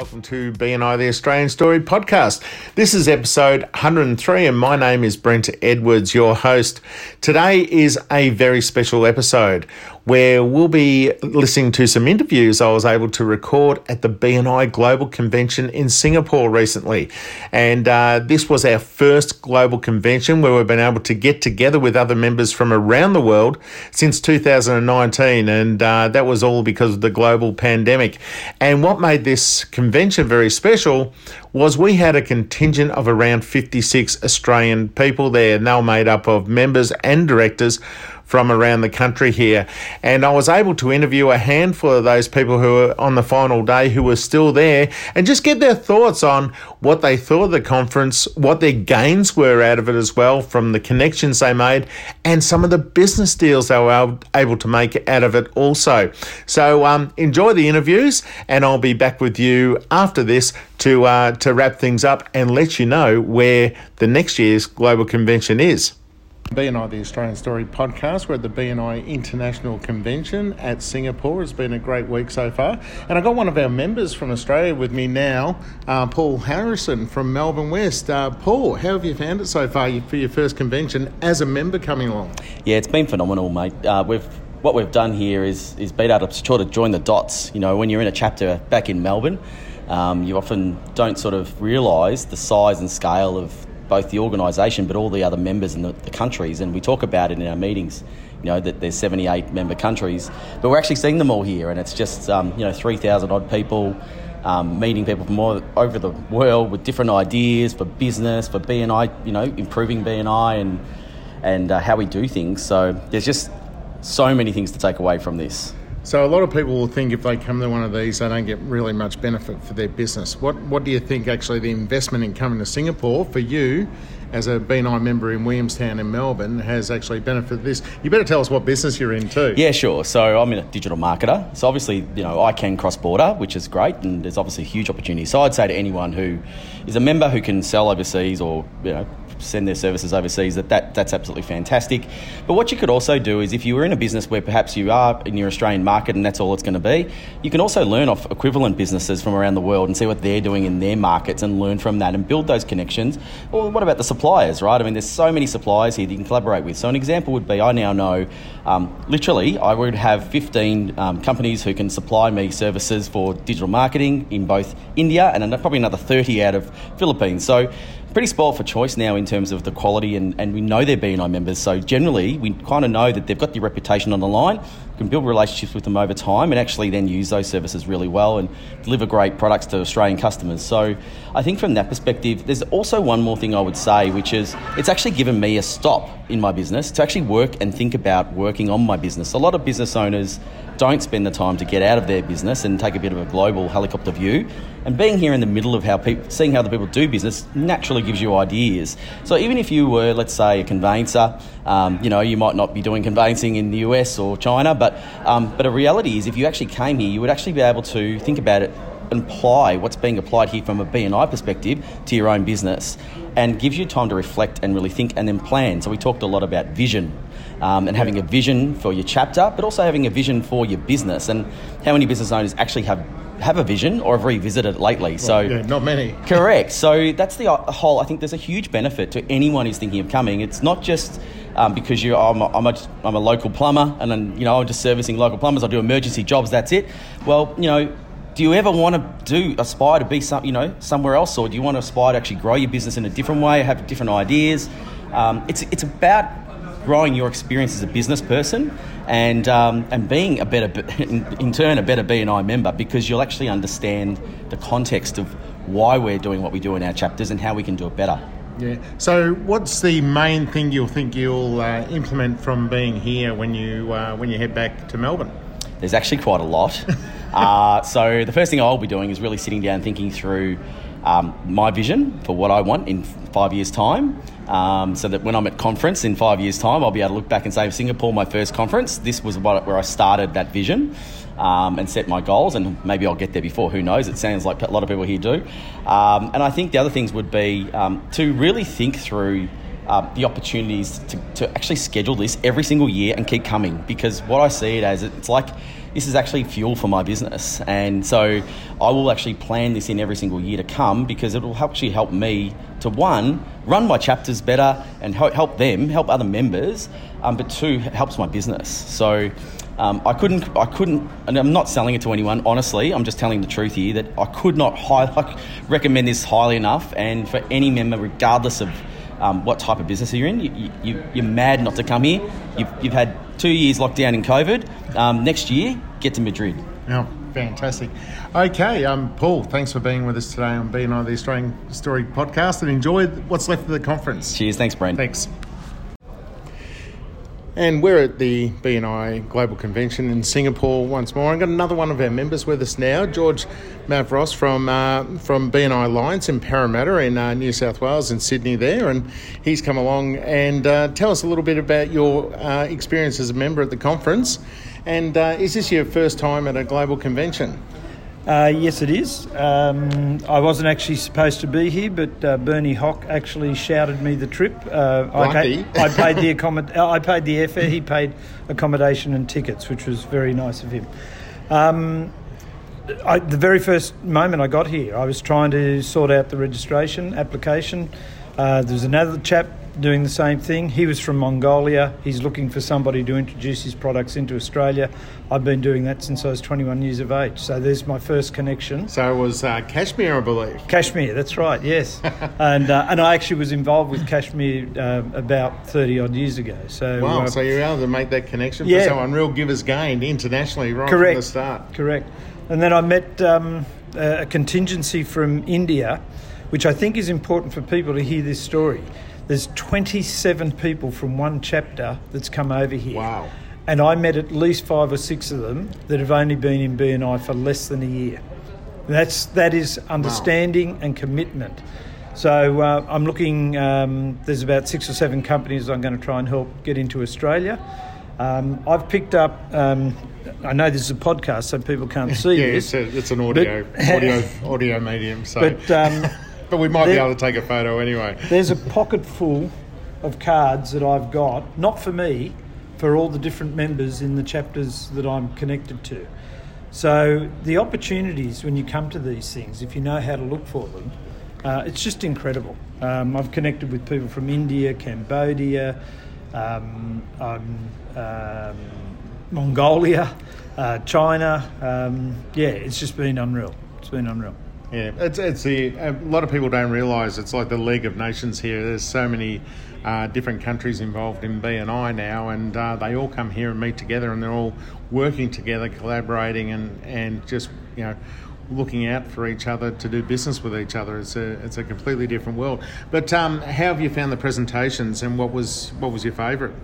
Welcome to BNI the Australian Story podcast. This is episode 103, and my name is Brent Edwards, your host. Today is a very special episode where we'll be listening to some interviews I was able to record at the BNI Global Convention in Singapore recently. And uh, this was our first global convention where we've been able to get together with other members from around the world since 2019. And uh, that was all because of the global pandemic. And what made this convention very special was we had a contingent of around 56 Australian people there, and they were made up of members and directors from around the country here. And I was able to interview a handful of those people who were on the final day who were still there and just get their thoughts on what they thought of the conference, what their gains were out of it as well from the connections they made, and some of the business deals they were able to make out of it also. So um, enjoy the interviews, and I'll be back with you after this to uh, to wrap things up and let you know where the next year's global convention is. BNI, the Australian Story podcast. We're at the BNI International Convention at Singapore. It's been a great week so far. And I've got one of our members from Australia with me now, uh, Paul Harrison from Melbourne West. Uh, Paul, how have you found it so far for your first convention as a member coming along? Yeah, it's been phenomenal, mate. Uh, we've what we've done here is is been able to sort of join the dots. You know, when you're in a chapter back in Melbourne, um, you often don't sort of realise the size and scale of both the organisation but all the other members in the, the, countries. And we talk about it in our meetings, you know, that there's 78 member countries, but we're actually seeing them all here, and it's just um, you know 3,000 odd people. Um, meeting people from all over the world with different ideas for business, for BNI, you know, improving BNI and and uh, how we do things. So there's just so many things to take away from this. So a lot of people will think if they come to one of these, they don't get really much benefit for their business. What What do you think actually the investment in coming to Singapore for you, as a BNI member in Williamstown in Melbourne, has actually benefited this? You better tell us what business you're in too. Yeah, sure. So I'm a digital marketer. So obviously, you know, I can cross border, which is great, and there's obviously huge opportunity. So I'd say to anyone who is a member who can sell overseas or you know send their services overseas, that, that that's absolutely fantastic. But what you could also do is if you were in a business where perhaps you are in your Australian market and that's all it's going to be, you can also learn off equivalent businesses from around the world and see what they're doing in their markets and learn from that and build those connections. Well, what about the suppliers, right? I mean, there's so many suppliers here that you can collaborate with. So an example would be I now know, um, literally, I would have 15 um, companies who can supply me services for digital marketing in both India and probably another 30 out of Philippines. So pretty spoiled for choice now in terms of the quality, and, and we know they're BNI members. So generally, we kind of know that they've got the reputation on the line. Can build relationships with them over time, and actually then use those services really well and deliver great products to Australian customers. So I think from that perspective, there's also one more thing I would say, which is it's actually given me a stop in my business to actually work and think about working on my business. A lot of business owners don't spend the time to get out of their business and take a bit of a global helicopter view. And being here in the middle of how people, seeing how the people do business naturally gives you ideas. So even if you were, let's say, a conveyancer, um, you know, you might not be doing conveyancing in the US or China, but um, but a reality is if you actually came here, you would actually be able to think about it and apply what's being applied here from a BNI perspective to your own business and gives you time to reflect and really think and then plan. So we talked a lot about vision um, and having a vision for your chapter, but also having a vision for your business. And how many business owners actually have have a vision or have revisited it lately. So yeah, not many. correct. So that's the whole. I think there's a huge benefit to anyone who's thinking of coming. It's not just um, because you I'm a, I'm, a, I'm a local plumber and then you know I'm just servicing local plumbers. I do emergency jobs. That's it. Well, you know. Do you ever want to do aspire to be some, you know, somewhere else, or do you want to aspire to actually grow your business in a different way, have different ideas? Um, it's it's about growing your experience as a business person and um, and being a better in, in turn a better BNI member because you'll actually understand the context of why we're doing what we do in our chapters and how we can do it better. Yeah. So, what's the main thing you'll think you'll uh, implement from being here when you uh, when you head back to Melbourne? There's actually quite a lot. uh, so, the first thing I'll be doing is really sitting down, thinking through um, my vision for what I want in five years' time. Um, so that when I'm at conference in five years' time, I'll be able to look back and say, Singapore, my first conference, this was what, where I started that vision. Um, and set my goals, and maybe I'll get there before. Who knows? It sounds like a lot of people here do. Um, and I think the other things would be um, to really think through uh, the opportunities to, to actually schedule this every single year and keep coming. Because what I see it as, it's like this is actually fuel for my business. And so I will actually plan this in every single year to come because it will actually help me to one, run my chapters better and help them, help other members, um, but two, helps my business. So um, I couldn't, I couldn't, and I'm not selling it to anyone, honestly, I'm just telling the truth here that I could not high, recommend this highly enough. And for any member, regardless of um, what type of business are you're in. You, you, you're mad not to come here. You've, you've had two years locked down in COVID. Um, next year, get to Madrid. Yeah, fantastic. Okay, um, Paul, thanks for being with us today on BNI the Australian Story podcast and enjoy what's left of the conference. Cheers. Thanks, Brent. Thanks. And we're at the BNI Global Convention in Singapore once more. I've got another one of our members with us now, George Mavros from uh, from BNI Alliance in Parramatta in uh, New South Wales in Sydney there, and he's come along and uh, tell us a little bit about your uh, experience as a member at the conference. And uh, is this your first time at a global convention? Uh, yes, it is. Um, I wasn't actually supposed to be here, but uh, Bernie Hock actually shouted me the trip. Uh, I, paid, I, paid the accommod- uh, I paid the airfare. He paid accommodation and tickets, which was very nice of him. Um, I, the very first moment I got here, I was trying to sort out the registration application. Uh, there was another chap doing the same thing. He was from Mongolia. He's looking for somebody to introduce his products into Australia. I've been doing that since I was 21 years of age. So there's my first connection. So it was uh, Kashmir, I believe. Kashmir, that's right. Yes, and uh, and I actually was involved with Kashmir uh, about 30 odd years ago. So wow, uh, so you're able to make that connection yeah. for someone real givers gained internationally right Correct. from the start. Correct. And then I met um, a contingency from India, which I think is important for people to hear this story. There's 27 people from one chapter that's come over here. Wow. And I met at least five or six of them that have only been in BNI for less than a year. That's that is understanding wow. and commitment. So uh, I'm looking. Um, there's about six or seven companies I'm going to try and help get into Australia. Um, I've picked up. Um, I know this is a podcast, so people can't see yeah, this. It's, it's an audio, but, audio, audio medium. So. But um, but we might there, be able to take a photo anyway. There's a pocket full of cards that I've got, not for me, for all the different members in the chapters that I'm connected to. So the opportunities when you come to these things, if you know how to look for them, uh, it's just incredible. Um, I've connected with people from India, Cambodia, um, um, Mongolia, uh, China. Um, yeah, it's just been unreal. It's been unreal. Yeah, it's it's the a lot of people don't realise it's like the League of Nations here. There's so many uh, different countries involved in BNI now, and uh, they all come here and meet together, and they're all working together, collaborating, and and just you know looking out for each other to do business with each other. It's a it's a completely different world. But um, how have you found the presentations, and what was what was your favourite?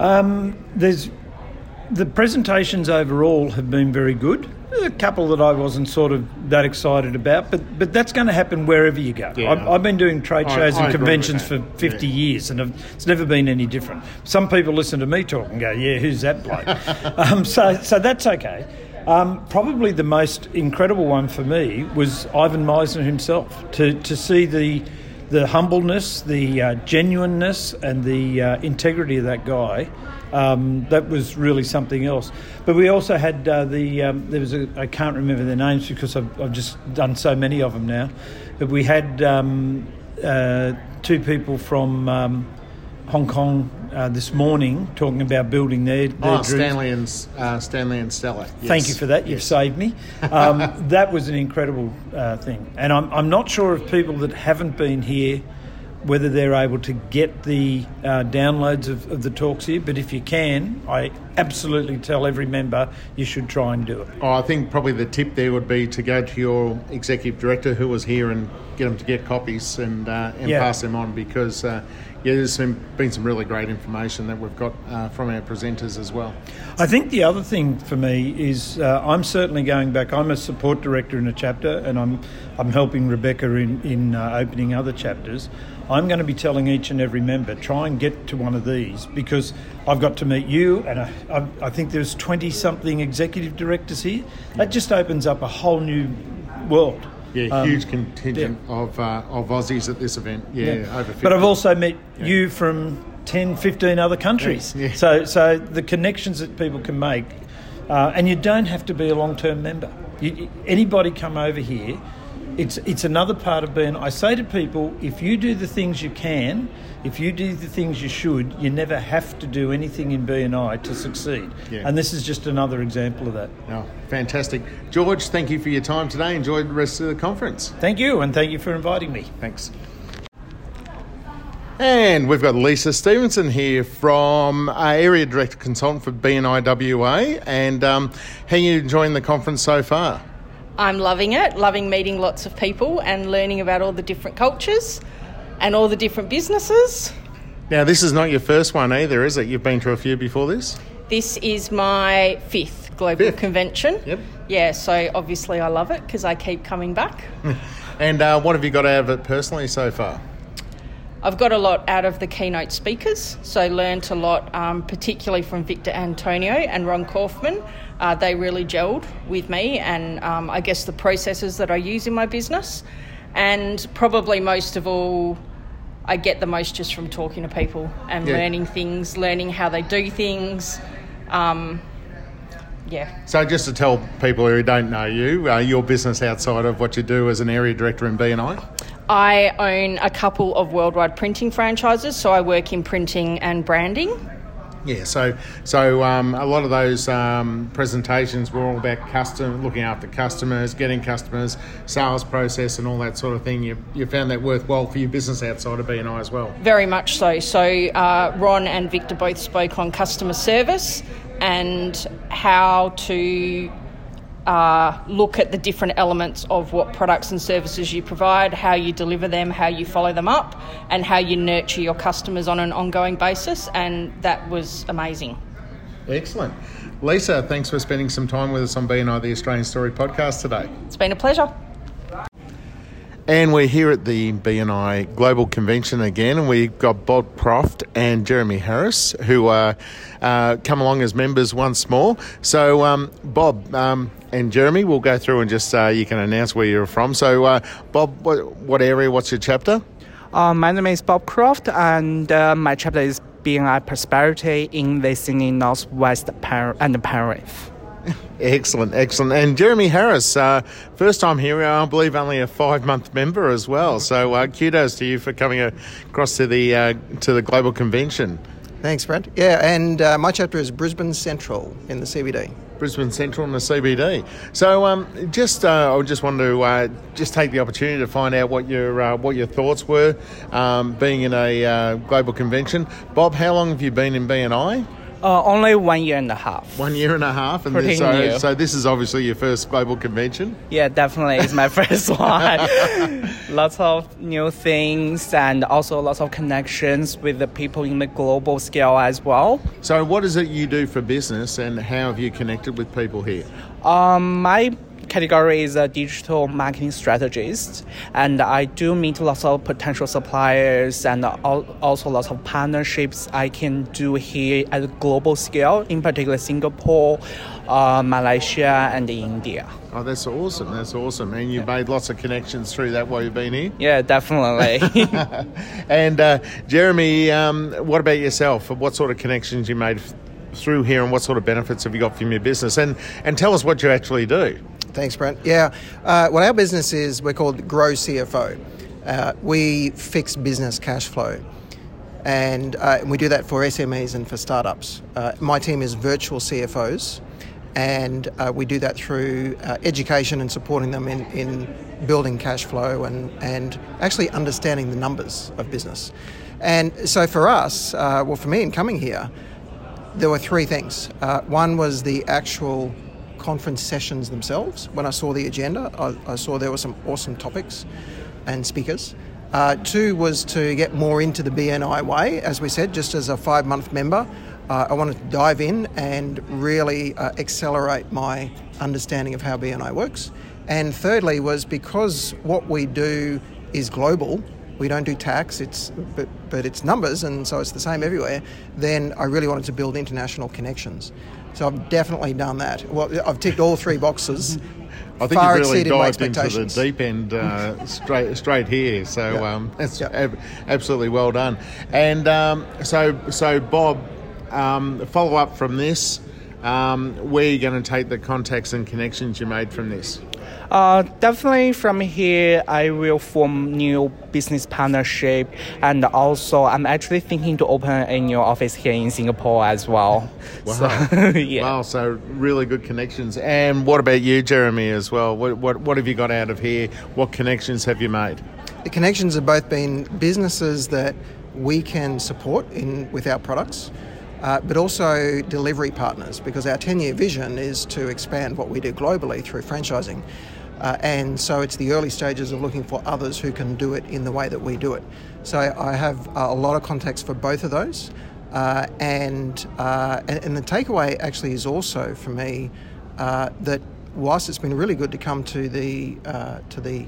Um, there's the presentations overall have been very good a couple that I wasn't sort of that excited about, but but that's going to happen wherever you go. Yeah, I've, I've, been doing trade shows I, and I conventions for 50 yeah. years, and it's never been any different. Some people listen to me talk and go, "Yeah, who's that bloke?" um, so so that's okay. Um, probably the most incredible one for me was Ivan Misner himself to to see the the humbleness, the uh, genuineness, and the uh, integrity of that guy um, that was really something else. But we also had uh, the um, there was a I can't remember their names because I've, I've, just done so many of them now. But we had um, uh, two people from um, Hong Kong uh, this morning talking about building their, their oh, Stanley and uh, Stanley and Stella. Yes. Thank you for that. You've yes. saved me. Um, that was an incredible uh, thing, and I'm I'm not sure if people that haven't been here whether they're able to get the uh, downloads of, of, the talks here. But if you can, I absolutely tell every member you should try and do it. Oh, I think probably the tip there would be to go to your executive director who was here and get them to get copies and, uh, and yeah. pass them on because uh, yeah, there's some, been some really great information that we've got uh, from our presenters as well. I think the other thing for me is uh, I'm certainly going back. I'm a support director in a chapter, and I'm I'm helping Rebecca in in uh, opening other chapters. I'm going to be telling each and every member try and get to one of these because I've got to meet you, and I, I think there's 20 something executive directors here. That just opens up a whole new world. Yeah, um, huge contingent yeah. of uh, of Aussies at this event. Yeah, yeah. over 50. But I've also met yeah. you from 10, 15 other countries. Yeah. So, so the connections that people can make, uh, and you don't have to be a long term member. You, anybody come over here it's it's another part of being. I say to people, if you do the things you can, if you do the things you should, you never have to do anything in BNI to succeed. Yeah. And this is just another example of that. Oh, fantastic, George. Thank you for your time today. Enjoy the rest of the conference. Thank you, and thank you for inviting me. Thanks. And we've got Lisa Stevenson here from uh, Area Director Consultant for BNIWA. And um, how are you enjoying the conference so far? I'm loving it, loving meeting lots of people and learning about all the different cultures and all the different businesses. Now, this is not your first one either, is it? You've been to a few before this? This is my fifth global fifth. convention. Yep. Yeah, so obviously I love it because I keep coming back. and uh, what have you got out of it personally so far? I've got a lot out of the keynote speakers, so learnt a lot, um, particularly from Victor Antonio and Ron Kaufman. Uh, they really gelled with me, and um, I guess the processes that I use in my business. And probably most of all, I get the most just from talking to people and yeah. learning things, learning how they do things. Um, yeah. So just to tell people who don't know you, uh, your business outside of what you do as an area director in BNI? I own a couple of worldwide printing franchises, so I work in printing and branding. Yeah, so so um, a lot of those um, presentations were all about custom, looking after customers, getting customers, sales process, and all that sort of thing. You, you found that worthwhile for your business outside of BNI as well. Very much so. So uh, Ron and Victor both spoke on customer service and how to uh, look at the different elements of what products and services you provide, how you deliver them, how you follow them up, and how you nurture your customers on an ongoing basis. And that was amazing. Excellent. Lisa, thanks for spending some time with us on BNI, the Australian Story podcast today. It's been a pleasure. And we're here at the BNI Global Convention again, and we've got Bob Proft and Jeremy Harris who are uh, come along as members once more. So, um, Bob um, and Jeremy, we'll go through and just uh, you can announce where you're from. So, uh, Bob, what, what, area? What's your chapter? Uh, my name is Bob Croft, and uh, my chapter is BNI Prosperity in the Sydney Northwest and Penrith. Excellent, excellent. And Jeremy Harris, uh, first time here, I believe only a five month member as well. So uh, kudos to you for coming across to the uh, to the global convention. Thanks, Brent. Yeah, and uh, my chapter is Brisbane Central in the CBD. Brisbane Central and the CBD. So, um, just uh, I just wanted to uh, just take the opportunity to find out what your what your thoughts were, um, being in a global convention. Bob, how long have you been in BNI? Uh, only one year and a half. One year and a half, and Pretty so, so this is obviously your first global convention. Yeah, definitely, it's my first one. lots of new things, and also lots of connections with the people in the global scale as well. So, what is it you do for business, and how have you connected with people here? Um, my category is a digital marketing strategist, and I do meet lots of potential suppliers and also lots of partnerships I can do here at a global scale, in particular Singapore, uh, Malaysia, and India. Oh, that's awesome! That's awesome, and you've yeah. made lots of connections through that while you've been here. Yeah, definitely. and uh, Jeremy, um, what about yourself? What sort of connections you made? through here and what sort of benefits have you got from your business and and tell us what you actually do Thanks, Brent. Yeah, uh, what our business is, we're called Grow CFO. Uh, we fix business cash flow. And, uh, we do that for SMEs and for startups. Uh, my team is virtual CFOs, and uh, we do that through uh, education and supporting them in, in building cash flow and, and actually understanding the numbers of business. And so for us, well, for me in coming here, there were three things. one was the actual conference sessions themselves. When I saw the agenda, I, I saw there were some awesome topics and speakers. Uh, two was to get more into the BNI way, as we said, just as a five month member. Uh, I wanted to dive in and really uh, accelerate my understanding of how BNI works. And thirdly was because what we do is global, we don't do tax, it's but, but it's numbers, and so it's the same everywhere. Then I really wanted to build international connections. So I've definitely done that. Well, I've ticked all three boxes. I think far you really dived into the deep end uh, straight straight here. So Yeah. um, that's Yeah. ab- absolutely well done. And um, so so Bob, um, follow up from this. Um, where are you going to take the contacts and connections you made from this? Uh, definitely from here, I will form new business partnership, and also I'm actually thinking to open a new office here in Singapore as well. Wow. So, yeah. Wow, so really good connections. And what about you, Jeremy, as well? What, what, what have you got out of here? What connections have you made? The connections have both been businesses that we can support in with our products, uh, but also delivery partners because our 10 year vision is to expand what we do globally through franchising. Uh, and so it's the early stages of looking for others who can do it in the way that we do it. So I have uh, a lot of contacts for both of those. Uh, and, uh, and and the takeaway actually is also for me uh, that whilst it's been really good to come to the to the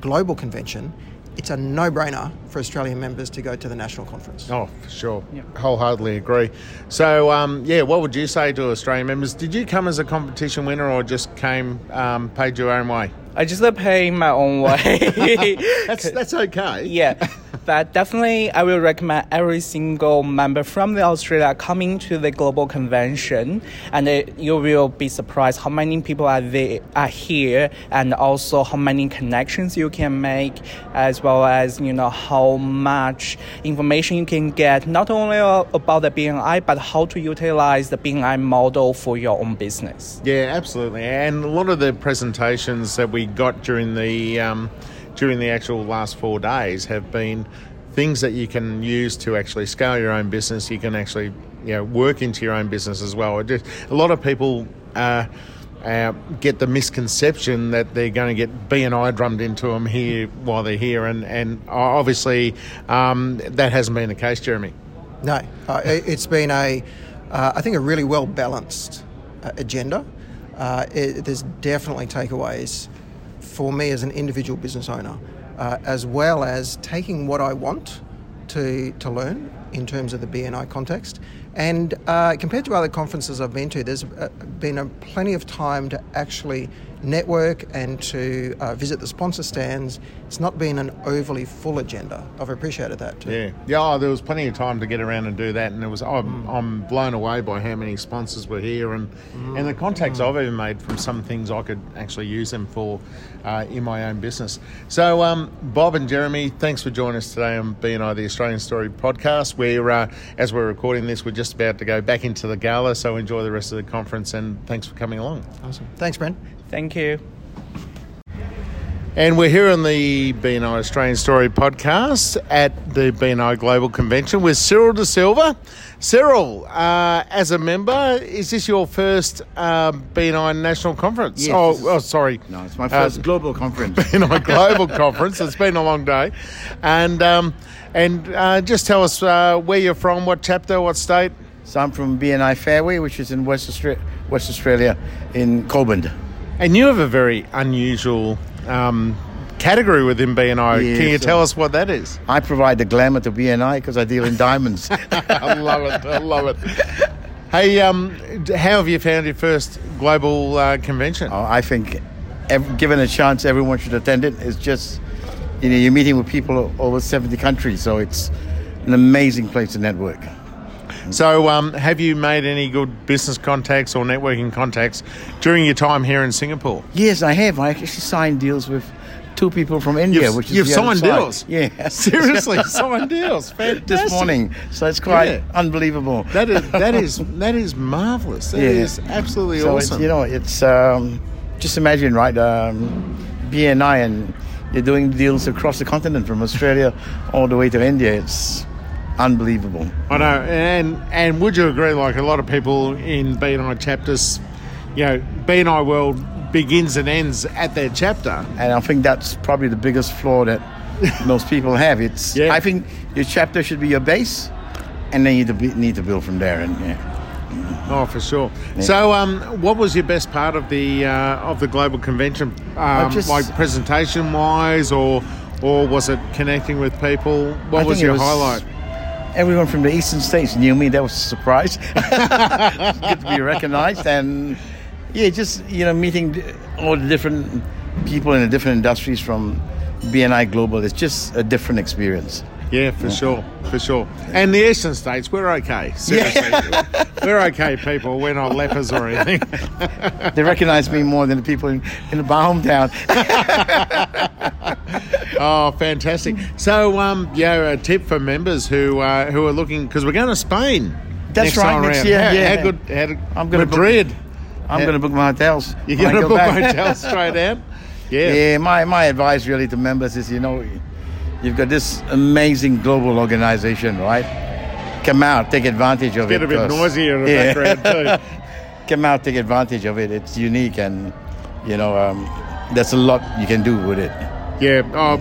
global convention, it's a no-brainer for Australian members to go to the national conference. Oh, for sure. Wholeheartedly agree. So, um, yeah, what would you say to Australian members? Did you come as a competition winner or just came, um, paid your own way? I just pay my own way. That's, that's okay. yeah, but definitely I will recommend every single member from the Australia coming to the global convention, and uh, you will be surprised how many people are there are here, and also how many connections you can make, as well as you know how much information you can get not only about the BNI but how to utilize the BNI model for your own business. Yeah, absolutely. And a lot of the presentations that we got during the um, during the actual last four days have been things that you can use to actually scale your own business. You can actually you know work into your own business as well. Just, a lot of people. Uh, uh, get the misconception that they're going to get BNI drummed into them here while they're here, and and obviously um, that hasn't been the case, Jeremy. No, uh, it- it's been a, uh, I think, a really well balanced uh, agenda. Uh, it, there's definitely takeaways for me as an individual business owner, uh, as well as taking what I want to to learn in terms of the BNI context. And uh, compared to other conferences I've been to, there's been a plenty of time to actually network and to uh, visit the sponsor stands. It's not been an overly full agenda. I've appreciated that too. Yeah, yeah. Oh, there was plenty of time to get around and do that, and it was. I'm, I'm blown away by how many sponsors were here, and and the contacts I've even made from some things I could actually use them for uh, in my own business. So, um, Bob and Jeremy, thanks for joining us today on BNI the Australian Story podcast. We're uh, as we're recording this, we're just about to go back into the gala, so enjoy the rest of the conference, and thanks for coming along. Awesome. Thanks, Brent. Thank you. And we're here on the BNI Australian Story podcast at the BNI Global Convention with Cyril De Silva. Cyril, uh, as a member, is this your first uh, BNI National Conference? Yes, oh, is- oh, sorry. No, it's my Uh, first global conference. BNI Global Conference. It's been a long day. And, um, and uh, just tell us uh, where you're from, what chapter, what state. So I'm from BNI Fairway, which is in West Australia, West Australia in Cockburn. And you have a very unusual um, category within BNI. Yeah, Can you so- tell us what that is? I provide the glamour to BNI because I deal in diamonds. I love it. I love it. Hey, um, how have you found your first global uh, convention? Oh, I think, ev- given a chance, everyone should attend it. It's just, you know, you're meeting with people over 70 countries, so it's an amazing place to network. So, um, have you made any good business contacts or networking contacts during your time here in Singapore? Yes, I have. I actually signed deals with two people from India, You've- which is you've the other signed deals? Yeah, Seriously, signed deals. Fantastic. this morning. So it's quite Yeah. unbelievable. That is that is that is marvelous. That is Yeah. absolutely so awesome. You know, it's um, just imagine, right? Um, BNI and you're doing deals across the continent from Australia all the way to India. It's unbelievable. I know, and and would you agree? Like a lot of people in BNI chapters, you know, BNI world begins and ends at their chapter. And I think that's probably the biggest flaw that most people have. It's Yeah. I think your chapter should be your base, and then you need to, be, need to build from there. And yeah. Oh, for sure. So, um, what was your best part of the uh, of the global convention? Um, just- like presentation wise, or or was it connecting with people? What was your was- highlight? Everyone from the eastern states knew me. That was a surprise. Good to be recognized, and yeah, just you know, meeting all the different people in the different industries from BNI Global. It's just a different experience. Yeah, for sure, for sure. And the eastern states, we're okay. Seriously, we're okay people. We're not lepers or anything. They recognize me more than the people in, in my hometown. Oh, fantastic! So, um, yeah, a tip for members who uh, who are looking because we're going to Spain. That's next right, next around. year, How, yeah. how good? How did, I'm gonna book- I'm Yeah. going to book my hotels. You're going to go book back. hotels straight out. Yeah. Yeah, my, my advice really to members is you know, you've got this amazing global organization, right? Come out, take advantage of Get it. a bit noisy in the Yeah. background too. Come out, take advantage of it. It's unique, and you know, um, there's a lot you can do with it. Yeah. Oh,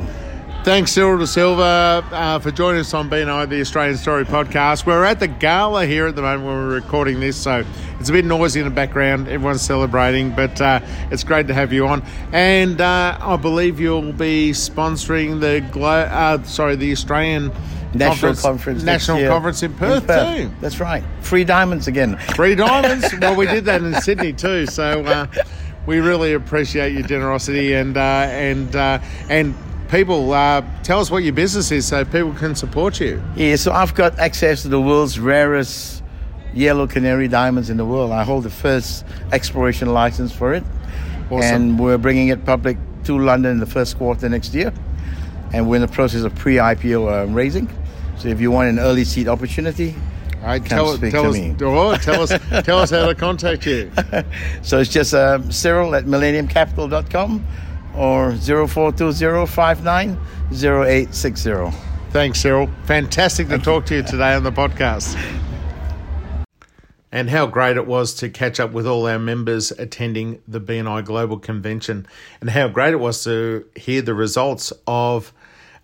thanks, Cyril De Silva, uh, for joining us on BNI, the Australian Story podcast. We're at the gala here at the moment when we're recording this, so it's a bit noisy in the background. Everyone's celebrating, but uh, it's great to have you on. And uh, I believe you'll be sponsoring the glo- uh, sorry, the Australian National conference, next national year conference in Perth, too. That's right. Free diamonds again. Three diamonds. well, we did that in Sydney too. So uh, we really appreciate your generosity and uh, and uh, and people uh, tell us what your business is so people can support you. Yeah, so I've got access to the world's rarest yellow canary diamonds in the world. I hold the first exploration license for it. Awesome. And we're bringing it public to London in the first quarter next year. And we're in the process of pre IPO uh, raising. So if you want an early seed opportunity, right, Come tell, speak tell to us. me. Oh, tell us. tell us how to contact you. so it's just um, Cyril at millenniumcapital.com or 0420590860. Thanks, Cyril. Fantastic to talk to you today on the podcast. And how great it was to catch up with all our members attending the BNI Global Convention, and how great it was to hear the results of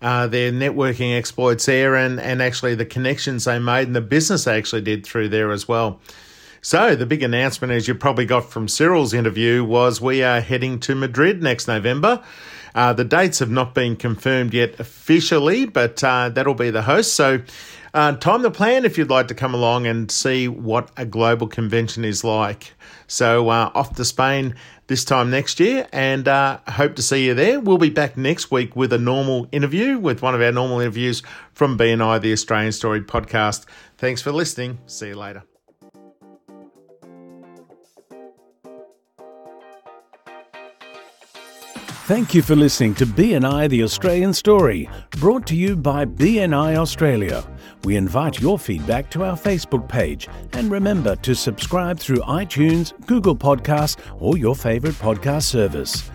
uh, their networking exploits there, and, and actually the connections they made and the business they actually did through there as well. So, the big announcement, as you probably got from Cyril's interview, was we are heading to Madrid next November. Uh, the dates have not been confirmed yet officially, but uh, that'll be the host. So, uh, time to plan if you'd like to come along and see what a global convention is like. So, uh, off to Spain this time next year, and uh, hope to see you there. We'll be back next week with a normal interview, with one of our normal interviews from BNI, the Australian Story podcast. Thanks for listening. See you later. Thank you for listening to BNI The Australian Story, brought to you by BNI Australia. We invite your feedback to our Facebook page and remember to subscribe through iTunes, Google Podcasts, or your favourite podcast service.